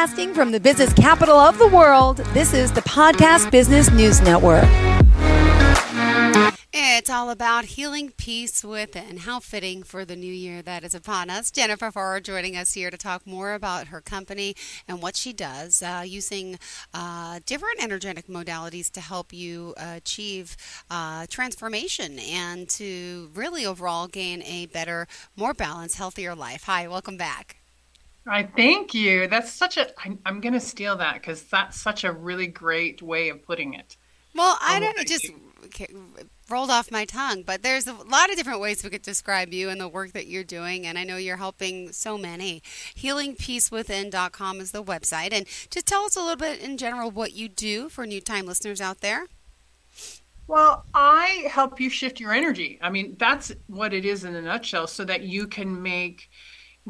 Broadcasting from the business capital of the world, this is the Podcast Business News Network. It's all about healing peace within. How fitting for the new year that is upon us. Jennifer Farrar joining us here to talk more about her company and what she does uh, using uh, different energetic modalities to help you achieve uh, transformation and to really overall gain a better, more balanced, healthier life. Hi, welcome back. I thank you. That's such a. I, I'm going to steal that because that's such a really great way of putting it. Well, I don't know, just rolled off my tongue, but there's a lot of different ways we could describe you and the work that you're doing, and I know you're helping so many. HealingPeaceWithin.com is the website, and just tell us a little bit in general what you do for new time listeners out there. Well, I help you shift your energy. I mean, that's what it is in a nutshell, so that you can make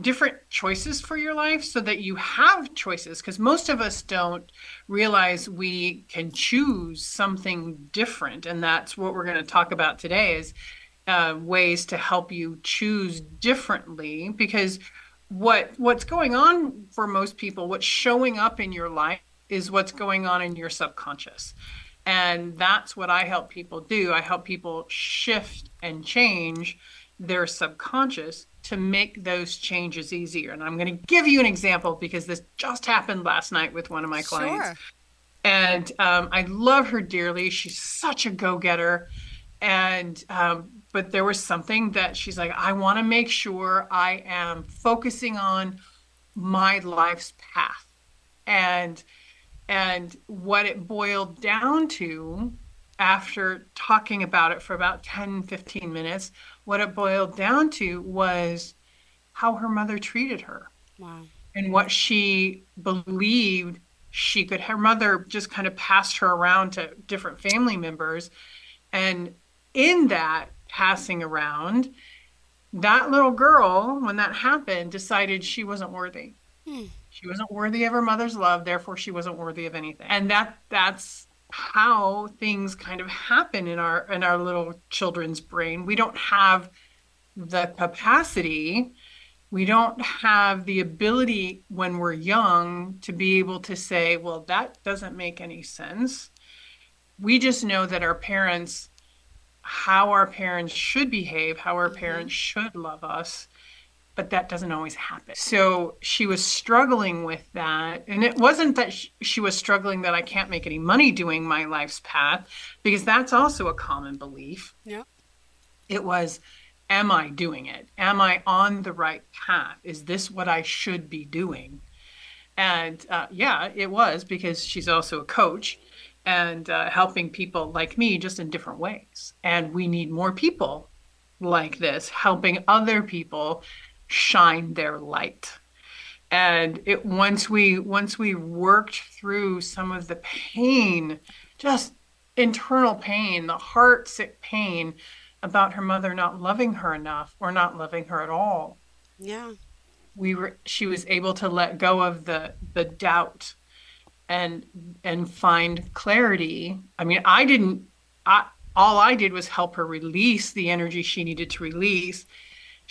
different choices for your life so that you have choices because most of us don't realize we can choose something different. And that's what we're going to talk about today is uh, ways to help you choose differently. Because what what's going on for most people what's showing up in your life is what's going on in your subconscious. And that's what i help people do. I help people shift and change their subconscious to make those changes easier. And I'm going to give you an example because this just happened last night with one of my clients. Sure. And um, I love her dearly. She's such a go getter. And, um, but there was something that she's like, I want to make sure I am focusing on my life's path. And, and what it boiled down to after talking about it for about 10, 15 minutes what it boiled down to was how her mother treated her. Wow. And what she believed she could her mother just kind of passed her around to different family members and in that passing around that little girl when that happened decided she wasn't worthy hmm. she wasn't worthy of her mother's love therefore she wasn't worthy of anything and that that's how things kind of happen in our in our little children's brain. We don't have the capacity. We don't have the ability when we're young to be able to say well that doesn't make any sense. We just know that our parents how our parents should behave how our mm-hmm. parents should love us but that doesn't always happen. So she was struggling with that. And it wasn't that she was struggling that I can't make any money doing my life's path, because that's also a common belief. Yeah. It was, am I doing it? Am I on the right path? Is this what I should be doing? And uh, yeah, it was because she's also a coach and uh, helping people like me just in different ways. And we need more people like this, helping other people shine their light. And it once we once we worked through some of the pain just internal pain the heart sick pain about her mother not loving her enough or not loving her at all yeah. we were she was able to let go of the the doubt and and find clarity. I mean i didn't i all i did was help her release the energy she needed to release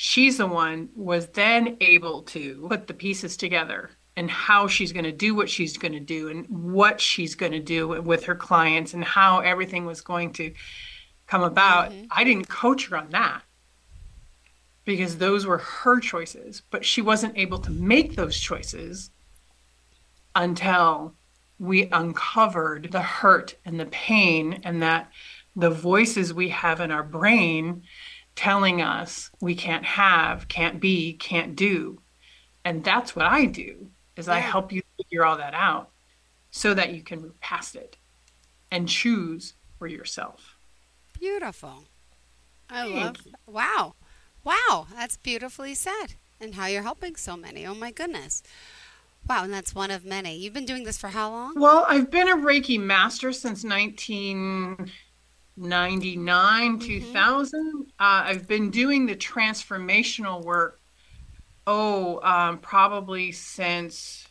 she's the one was then able to put the pieces together and how she's going to do what she's going to do and what she's going to do with her clients and how everything was going to come about. Mm-hmm. I didn't coach her on that because those were her choices, but she wasn't able to make those choices until we uncovered the hurt and the pain and that the voices we have in our brain telling us we can't have, can't be, can't do. And that's what I do is yeah. I help you figure all that out so that you can move past it and choose for yourself. Beautiful. I Thank love you. Wow. Wow, that's beautifully said. And how you're helping so many. Oh my goodness. Wow, and that's one of many. You've been doing this for how long? Well, I've been a Reiki master since 19 99 mm-hmm. 2000 uh, i've been doing the transformational work oh um, probably since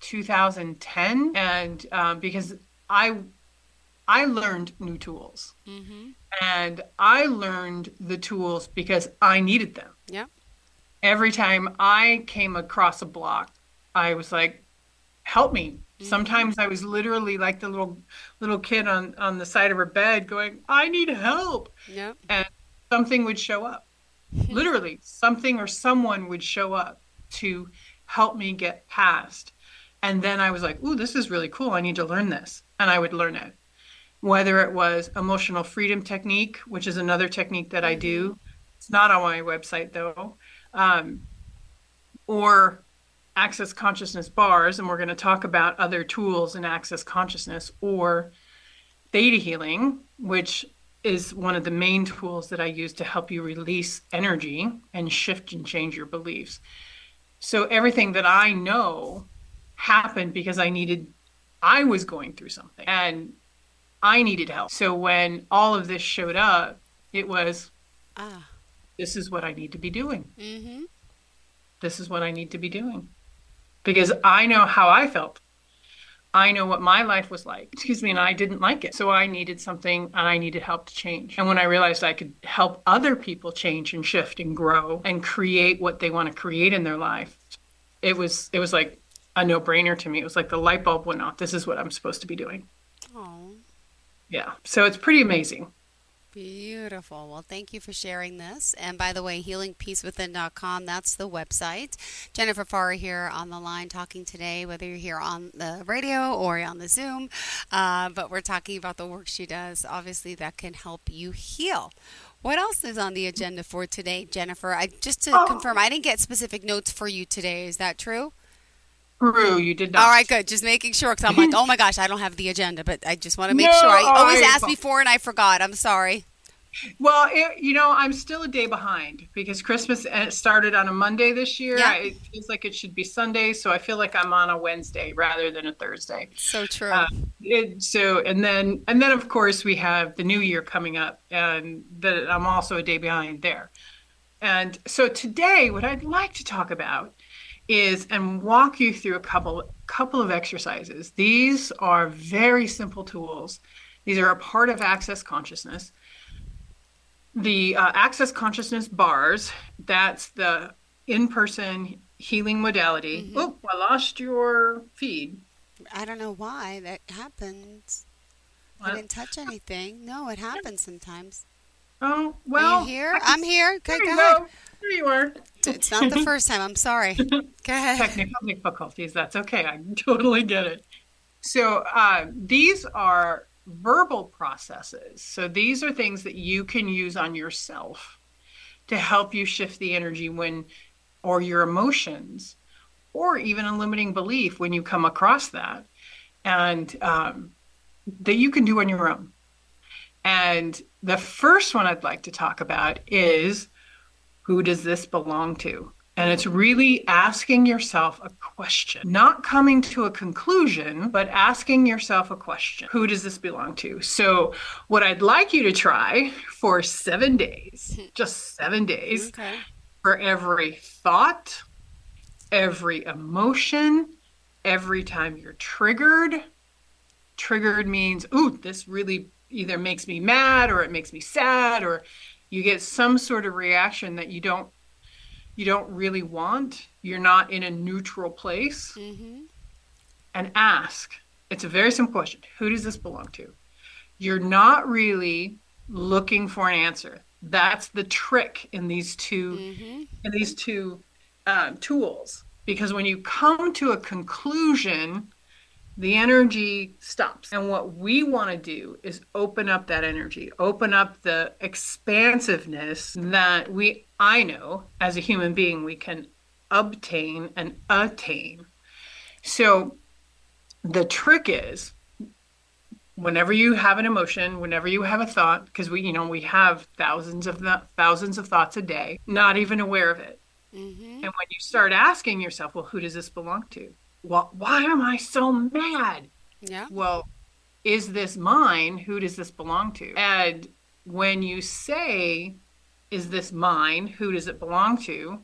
2010 and um, because i i learned new tools mm-hmm. and i learned the tools because i needed them yeah every time i came across a block i was like help me. Mm-hmm. Sometimes I was literally like the little little kid on on the side of her bed going, "I need help." Yep. And something would show up. literally, something or someone would show up to help me get past. And then I was like, "Ooh, this is really cool. I need to learn this." And I would learn it. Whether it was emotional freedom technique, which is another technique that I do. Mm-hmm. It's not on my website though. Um, or access consciousness bars, and we're going to talk about other tools in access consciousness, or theta healing, which is one of the main tools that I use to help you release energy and shift and change your beliefs. So everything that I know happened because I needed, I was going through something and I needed help. So when all of this showed up, it was, ah, this is what I need to be doing. Mm-hmm. This is what I need to be doing because I know how I felt. I know what my life was like, excuse me, and I didn't like it. So I needed something and I needed help to change. And when I realized I could help other people change and shift and grow and create what they want to create in their life, it was it was like a no-brainer to me. It was like the light bulb went off. This is what I'm supposed to be doing. Oh. Yeah. So it's pretty amazing. Beautiful. Well, thank you for sharing this. And by the way, healingpeacewithin.com, that's the website. Jennifer Farrar here on the line talking today, whether you're here on the radio or on the Zoom. Uh, but we're talking about the work she does, obviously, that can help you heal. What else is on the agenda for today, Jennifer? I just to oh. confirm, I didn't get specific notes for you today. Is that true? True, you did not. All right, good. Just making sure because I'm like, oh my gosh, I don't have the agenda, but I just want to make no, sure. I always I, ask before and I forgot. I'm sorry. Well, it, you know, I'm still a day behind because Christmas uh, started on a Monday this year. Yeah. It feels like it should be Sunday, so I feel like I'm on a Wednesday rather than a Thursday. So true. Uh, it, so, and then, and then, of course, we have the New Year coming up, and that I'm also a day behind there. And so today, what I'd like to talk about is and walk you through a couple couple of exercises. These are very simple tools. These are a part of access consciousness. The uh, access consciousness bars, that's the in-person healing modality. Mm-hmm. Oh, I lost your feed. I don't know why that happens. I didn't touch anything. No, it happens sometimes. Oh, well. Are you here? I'm here. Okay, go ahead. There you are. It's not the first time. I'm sorry. Go ahead. Technical difficulties. That's okay. I totally get it. So uh, these are verbal processes. So these are things that you can use on yourself to help you shift the energy when, or your emotions, or even a limiting belief when you come across that, and um, that you can do on your own. And the first one I'd like to talk about is who does this belong to? And it's really asking yourself a question, not coming to a conclusion, but asking yourself a question. Who does this belong to? So, what I'd like you to try for seven days, hmm. just seven days, okay. for every thought, every emotion, every time you're triggered. Triggered means, ooh, this really either makes me mad or it makes me sad or you get some sort of reaction that you don't you don't really want. You're not in a neutral place. Mm-hmm. and ask it's a very simple question who does this belong to? You're not really looking for an answer. That's the trick in these 2 mm-hmm. in these two uh, tools. Because when you come to a conclusion the energy stops. And what we want to do is open up that energy, open up the expansiveness that we, I know as a human being, we can obtain and attain. So the trick is whenever you have an emotion, whenever you have a thought, because we, you know, we have thousands of the, thousands of thoughts a day, not even aware of it. Mm-hmm. And when you start asking yourself, well, who does this belong to? Well, why am I so mad? Yeah. Well, is this mine? Who does this belong to? And when you say, is this mine? Who does it belong to?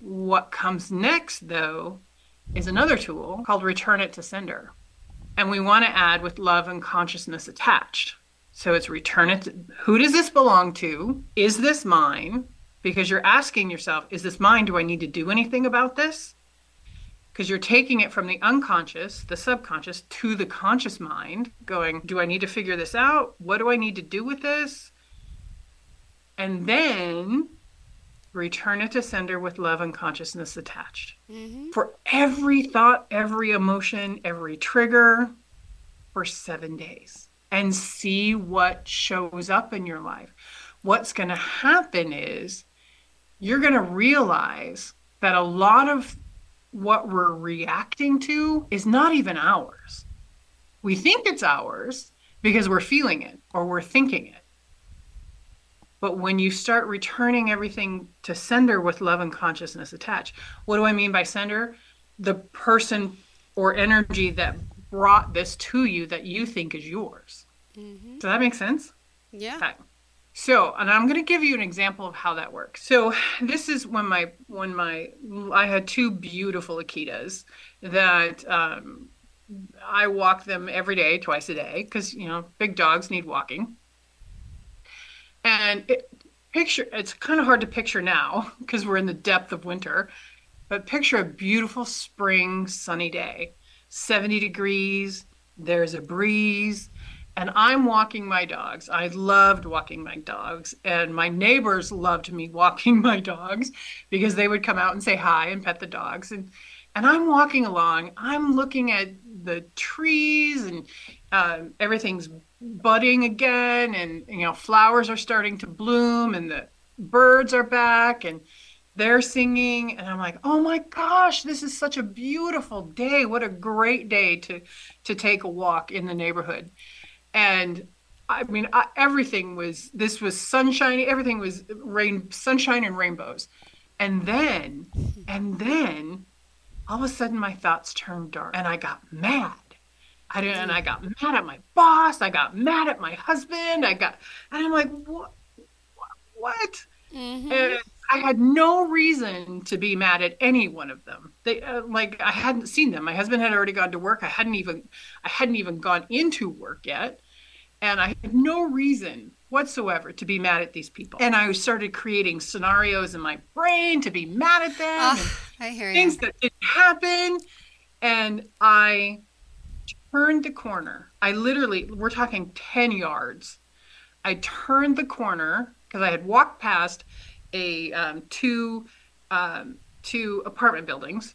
What comes next, though, is another tool called return it to sender. And we want to add with love and consciousness attached. So it's return it. To, who does this belong to? Is this mine? Because you're asking yourself, is this mine? Do I need to do anything about this? Because you're taking it from the unconscious, the subconscious, to the conscious mind, going, Do I need to figure this out? What do I need to do with this? And then return it to sender with love and consciousness attached. Mm-hmm. For every thought, every emotion, every trigger for seven days and see what shows up in your life. What's going to happen is you're going to realize that a lot of what we're reacting to is not even ours. We think it's ours because we're feeling it or we're thinking it. But when you start returning everything to sender with love and consciousness attached, what do I mean by sender? The person or energy that brought this to you that you think is yours. Mm-hmm. Does that make sense? Yeah. So, and I'm going to give you an example of how that works. So, this is when my when my I had two beautiful Akitas that um, I walk them every day, twice a day, because you know big dogs need walking. And it, picture it's kind of hard to picture now because we're in the depth of winter, but picture a beautiful spring sunny day, 70 degrees. There's a breeze and I'm walking my dogs. I loved walking my dogs, and my neighbors loved me walking my dogs because they would come out and say hi and pet the dogs. And and I'm walking along. I'm looking at the trees, and uh, everything's budding again, and you know flowers are starting to bloom, and the birds are back, and they're singing and i'm like oh my gosh this is such a beautiful day what a great day to to take a walk in the neighborhood and I mean, I, everything was this was sunshiny. Everything was rain, sunshine and rainbows, and then, and then, all of a sudden, my thoughts turned dark, and I got mad. I didn't, and I got mad at my boss. I got mad at my husband. I got, and I'm like, what, what? Mm-hmm. And I had no reason to be mad at any one of them. They uh, like I hadn't seen them. My husband had already gone to work. I hadn't even, I hadn't even gone into work yet and I had no reason whatsoever to be mad at these people. And I started creating scenarios in my brain to be mad at them. Oh, I hear things you. that didn't happen. And I turned the corner. I literally, we're talking 10 yards. I turned the corner because I had walked past a um, two um, two apartment buildings,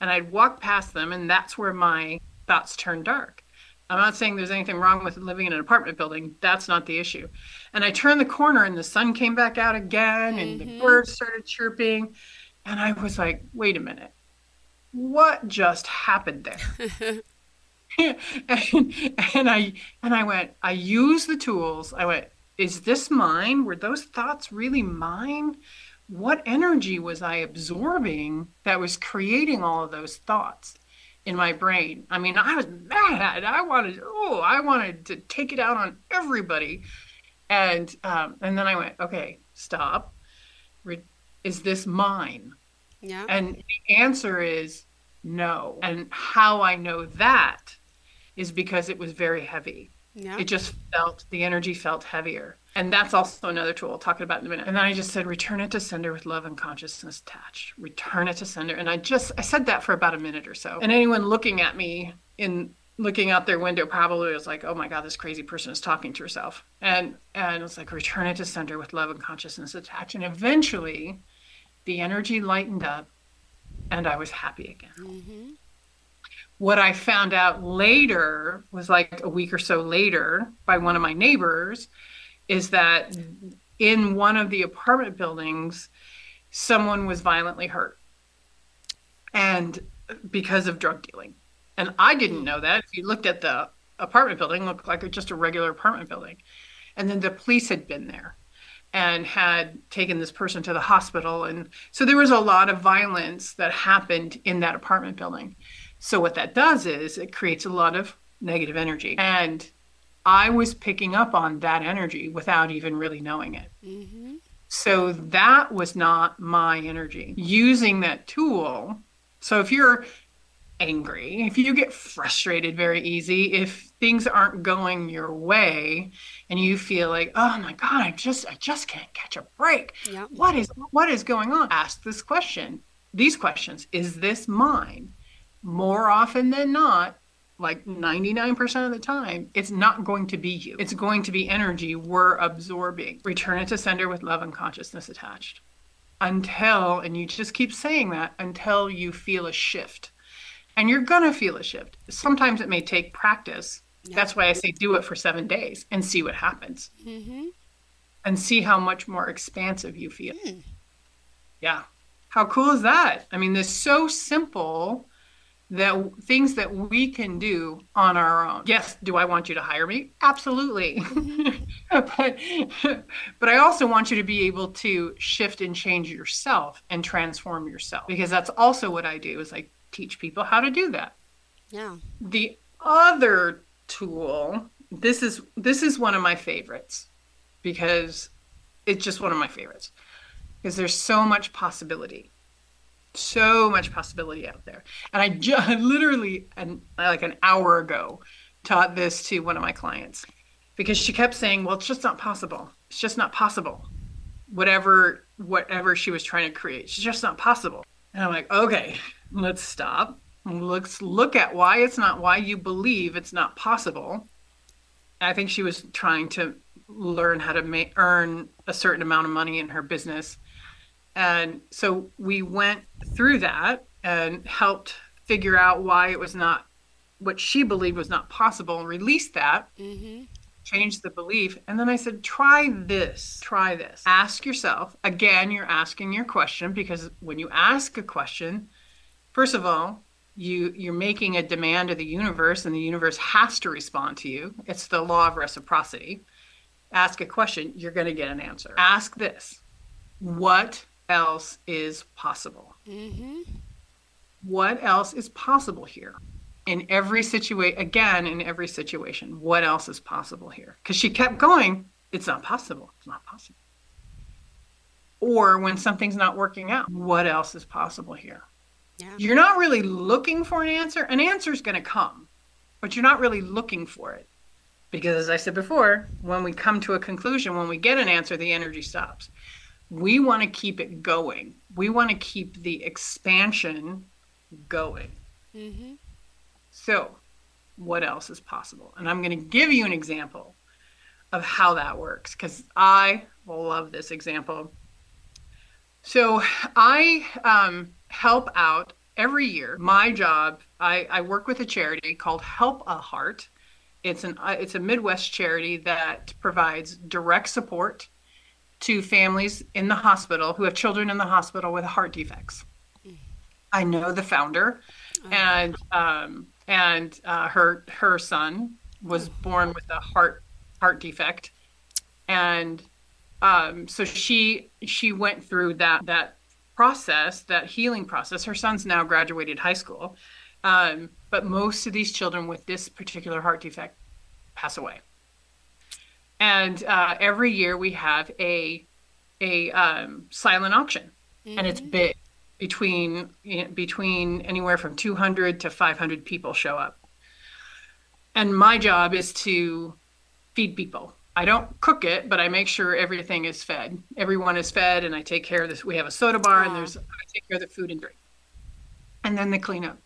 and I'd walk past them, and that's where my thoughts turned dark. I'm not saying there's anything wrong with living in an apartment building. That's not the issue. And I turned the corner and the sun came back out again and mm-hmm. the birds started chirping. And I was like, wait a minute. What just happened there? and, and I and I went, I used the tools. I went, is this mine? Were those thoughts really mine? What energy was I absorbing that was creating all of those thoughts? in my brain. I mean, I was mad. I wanted, oh, I wanted to take it out on everybody. And um, and then I went, okay, stop. Is this mine? Yeah. And the answer is no. And how I know that is because it was very heavy. Yeah. It just felt the energy felt heavier. And that's also another tool I'll talk about in a minute. And then I just said, return it to sender with love and consciousness attached. Return it to sender. And I just, I said that for about a minute or so. And anyone looking at me in looking out their window probably was like, oh my God, this crazy person is talking to herself. And, and it's like, return it to sender with love and consciousness attached. And eventually the energy lightened up and I was happy again. Mm-hmm. What I found out later was like a week or so later by one of my neighbors is that in one of the apartment buildings, someone was violently hurt and because of drug dealing. And I didn't know that. If you looked at the apartment building, looked like just a regular apartment building. And then the police had been there and had taken this person to the hospital. And so there was a lot of violence that happened in that apartment building. So what that does is it creates a lot of negative energy. And I was picking up on that energy without even really knowing it. Mm-hmm. So that was not my energy. Using that tool. So if you're angry, if you get frustrated very easy, if things aren't going your way and you feel like, "Oh my god, I just I just can't catch a break. Yep. What is what is going on?" Ask this question. These questions, is this mine? More often than not, like 99% of the time, it's not going to be you. It's going to be energy we're absorbing. Return it to sender with love and consciousness attached. Until, and you just keep saying that until you feel a shift. And you're going to feel a shift. Sometimes it may take practice. Yeah. That's why I say do it for seven days and see what happens. Mm-hmm. And see how much more expansive you feel. Mm. Yeah. How cool is that? I mean, this so simple that things that we can do on our own. Yes, do I want you to hire me? Absolutely. Mm-hmm. but but I also want you to be able to shift and change yourself and transform yourself because that's also what I do is I teach people how to do that. Yeah. The other tool, this is this is one of my favorites because it's just one of my favorites because there's so much possibility so much possibility out there. And I just literally, and like an hour ago, taught this to one of my clients because she kept saying, "Well, it's just not possible. It's just not possible." Whatever, whatever she was trying to create, it's just not possible. And I'm like, okay, let's stop. Let's look at why it's not. Why you believe it's not possible. I think she was trying to learn how to make, earn a certain amount of money in her business and so we went through that and helped figure out why it was not what she believed was not possible and released that, mm-hmm. changed the belief. And then I said, try this, try this. Ask yourself again, you're asking your question because when you ask a question, first of all, you you're making a demand of the universe and the universe has to respond to you it's the law of reciprocity ask a question you're going to get an answer ask this what else is possible? Mm-hmm. What else is possible here? In every situation, again, in every situation, what else is possible here? Because she kept going, it's not possible. It's not possible. Or when something's not working out, what else is possible here? Yeah. You're not really looking for an answer. An answer is going to come, but you're not really looking for it. Because as I said before, when we come to a conclusion, when we get an answer, the energy stops we want to keep it going. We want to keep the expansion going. Mm-hmm. So, what else is possible? And I'm going to give you an example of how that works because I love this example. So, I um, help out every year. My job, I, I work with a charity called Help a Heart. It's an uh, it's a Midwest charity that provides direct support to families in the hospital who have children in the hospital with heart defects. I know the founder, and um, and uh, her her son was born with a heart heart defect, and um, so she she went through that that process, that healing process. Her son's now graduated high school, um, but most of these children with this particular heart defect pass away and uh, every year we have a a um, silent auction, mm-hmm. and it's mm-hmm. big. Between you know, between anywhere from 200 to 500 people show up, and my job is to feed people. I don't cook it, but I make sure everything is fed. Everyone is fed, and I take care of this. We have a soda bar, and there's I take care of the food and drink, and then the cleanup.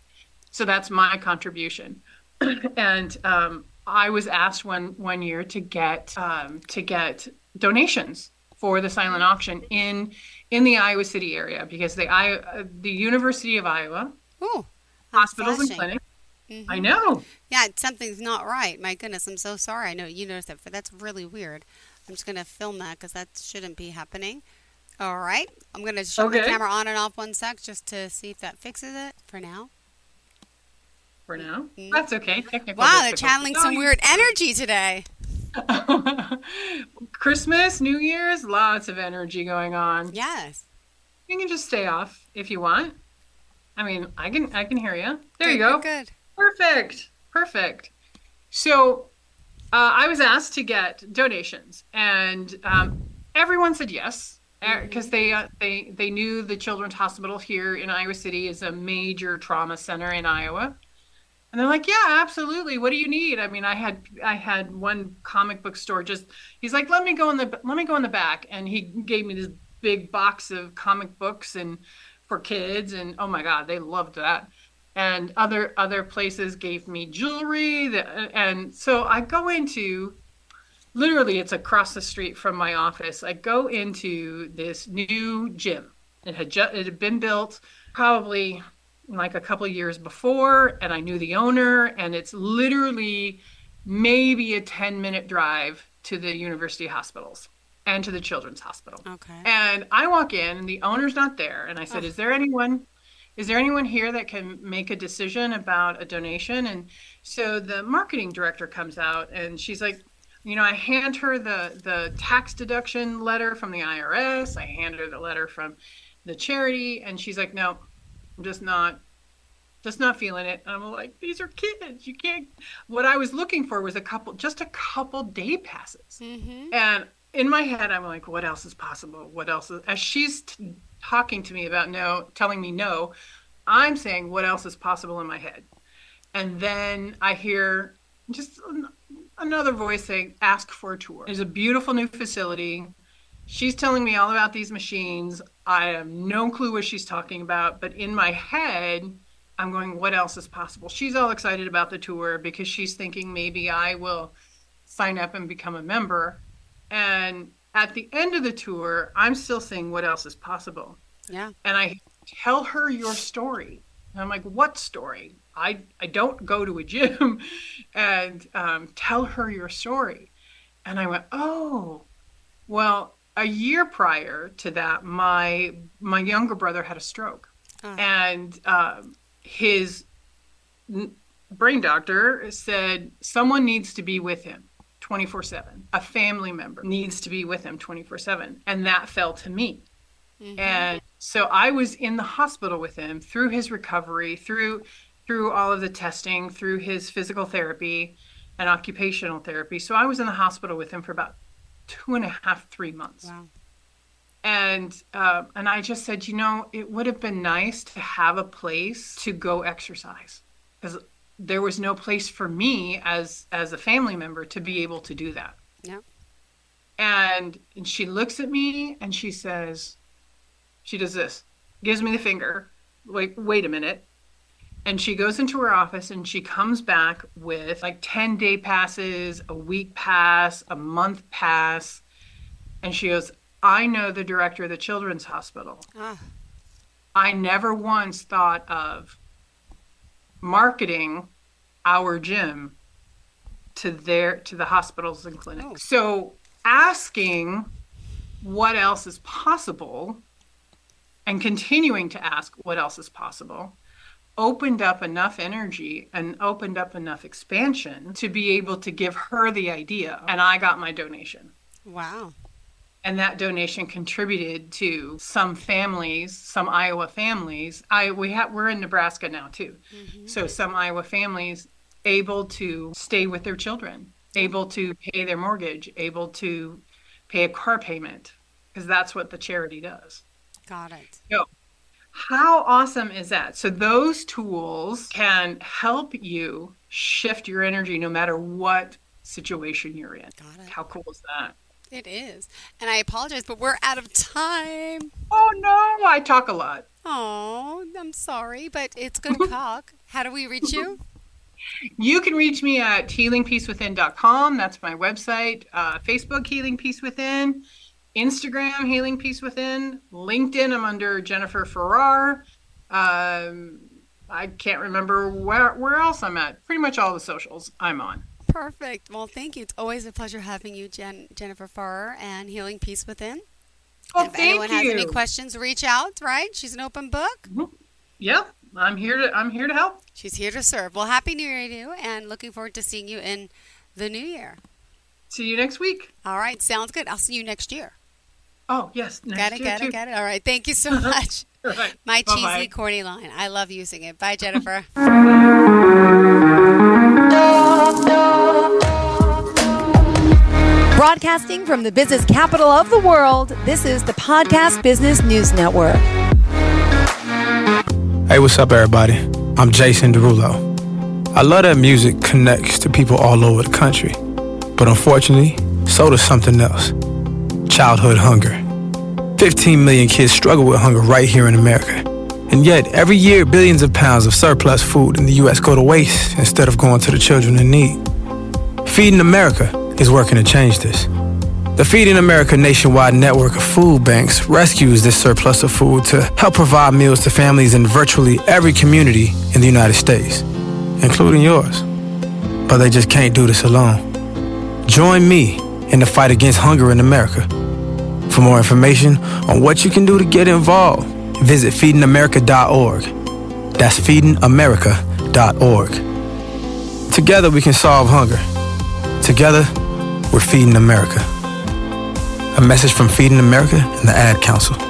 So that's my contribution. and um, I was asked one one year to get um, to get donations for the silent auction in in the Iowa City area because the I the University of Iowa Ooh, hospitals flashing. and clinics. Mm-hmm. I know. Yeah, something's not right. My goodness, I'm so sorry. I know you noticed that, but that's really weird. I'm just gonna film that because that shouldn't be happening. All right, I'm gonna shut okay. the camera on and off one sec just to see if that fixes it for now for now. Mm-hmm. That's okay. Technical wow, they're channeling some weird energy today. Christmas, New Year's, lots of energy going on. Yes. You can just stay off if you want. I mean, I can I can hear you. There good, you go. Good. Perfect. Perfect. So, uh, I was asked to get donations, and um, everyone said yes because mm-hmm. they uh, they they knew the Children's Hospital here in Iowa City is a major trauma center in Iowa. And they're like, yeah, absolutely. What do you need? I mean, I had I had one comic book store just he's like, let me go in the let me go in the back, and he gave me this big box of comic books and for kids, and oh my god, they loved that. and other other places gave me jewelry that, uh, and so I go into literally it's across the street from my office. I go into this new gym. It had just it had been built probably like a couple years before and I knew the owner and it's literally maybe a 10 minute drive to the university hospitals and to the children's hospital. Okay. And I walk in and the owner's not there and I said, oh. "Is there anyone is there anyone here that can make a decision about a donation?" And so the marketing director comes out and she's like, you know, I hand her the the tax deduction letter from the IRS. I hand her the letter from the charity, and she's like, "No, I'm just not, just not feeling it." And I'm like, "These are kids. You can't." What I was looking for was a couple, just a couple day passes, mm-hmm. and in my head, I'm like, "What else is possible? What else?" Is, as she's t- talking to me about no, telling me no, I'm saying, "What else is possible?" in my head, and then I hear just another voice saying, ask for a tour. There's a beautiful new facility. She's telling me all about these machines. I have no clue what she's talking about, but in my head, I'm going, what else is possible? She's all excited about the tour because she's thinking maybe I will sign up and become a member. And at the end of the tour, I'm still saying, what else is possible? Yeah. And I tell her your story. And I'm like, what story? I, I don't go to a gym and um, tell her your story. And I went, oh, well, a year prior to that, my my younger brother had a stroke, uh. and um, his brain doctor said someone needs to be with him 24 7 a family member needs to be with him 24 7 and that fell to me mm-hmm. and so i was in the hospital with him through his recovery through through all of the testing, through his physical therapy and occupational therapy. So I was in the hospital with him for about two and a half, three months. Wow. And uh, and I just said, you know, it would have been nice to have a place to go exercise because there was no place for me as as a family member to be able to do that. Yeah. And, and she looks at me and she says, she does this, gives me the finger. Like, wait a minute and she goes into her office and she comes back with like 10 day passes, a week pass, a month pass. And she goes, I know the director of the children's hospital. Ah. I never once thought of marketing our gym to their to the hospitals and clinics. Oh. So asking what else is possible and continuing to ask what else is possible opened up enough energy and opened up enough expansion to be able to give her the idea. And I got my donation. Wow. And that donation contributed to some families, some Iowa families. I we have we're in Nebraska now too. Mm-hmm. So some Iowa families able to stay with their children, able to pay their mortgage, able to pay a car payment because that's what the charity does. Got it. So how awesome is that? So, those tools can help you shift your energy no matter what situation you're in. Got it. How cool is that? It is. And I apologize, but we're out of time. Oh, no. I talk a lot. Oh, I'm sorry, but it's good talk. How do we reach you? You can reach me at healingpeacewithin.com. That's my website. Uh, Facebook, Healing Peace Within. Instagram, Healing Peace Within. LinkedIn, I'm under Jennifer Farrar. Um, I can't remember where, where else I'm at. Pretty much all the socials I'm on. Perfect. Well, thank you. It's always a pleasure having you, Jen, Jennifer Farrar, and Healing Peace Within. Well, if anyone you. has any questions, reach out. Right? She's an open book. Mm-hmm. Yep, I'm here to I'm here to help. She's here to serve. Well, happy New Year to you, and looking forward to seeing you in the new year. See you next week. All right, sounds good. I'll see you next year. Oh, yes. got it, got too. it, got it. All right. Thank you so much. right. My Bye-bye. cheesy, corny line. I love using it. Bye, Jennifer. Broadcasting from the business capital of the world, this is the Podcast Business News Network. Hey, what's up, everybody? I'm Jason Derulo. I love that music connects to people all over the country. But unfortunately, so does something else childhood hunger. 15 million kids struggle with hunger right here in America. And yet, every year, billions of pounds of surplus food in the U.S. go to waste instead of going to the children in need. Feeding America is working to change this. The Feeding America nationwide network of food banks rescues this surplus of food to help provide meals to families in virtually every community in the United States, including yours. But they just can't do this alone. Join me in the fight against hunger in America. For more information on what you can do to get involved, visit feedingamerica.org. That's feedingamerica.org. Together we can solve hunger. Together, we're feeding America. A message from Feeding America and the Ad Council.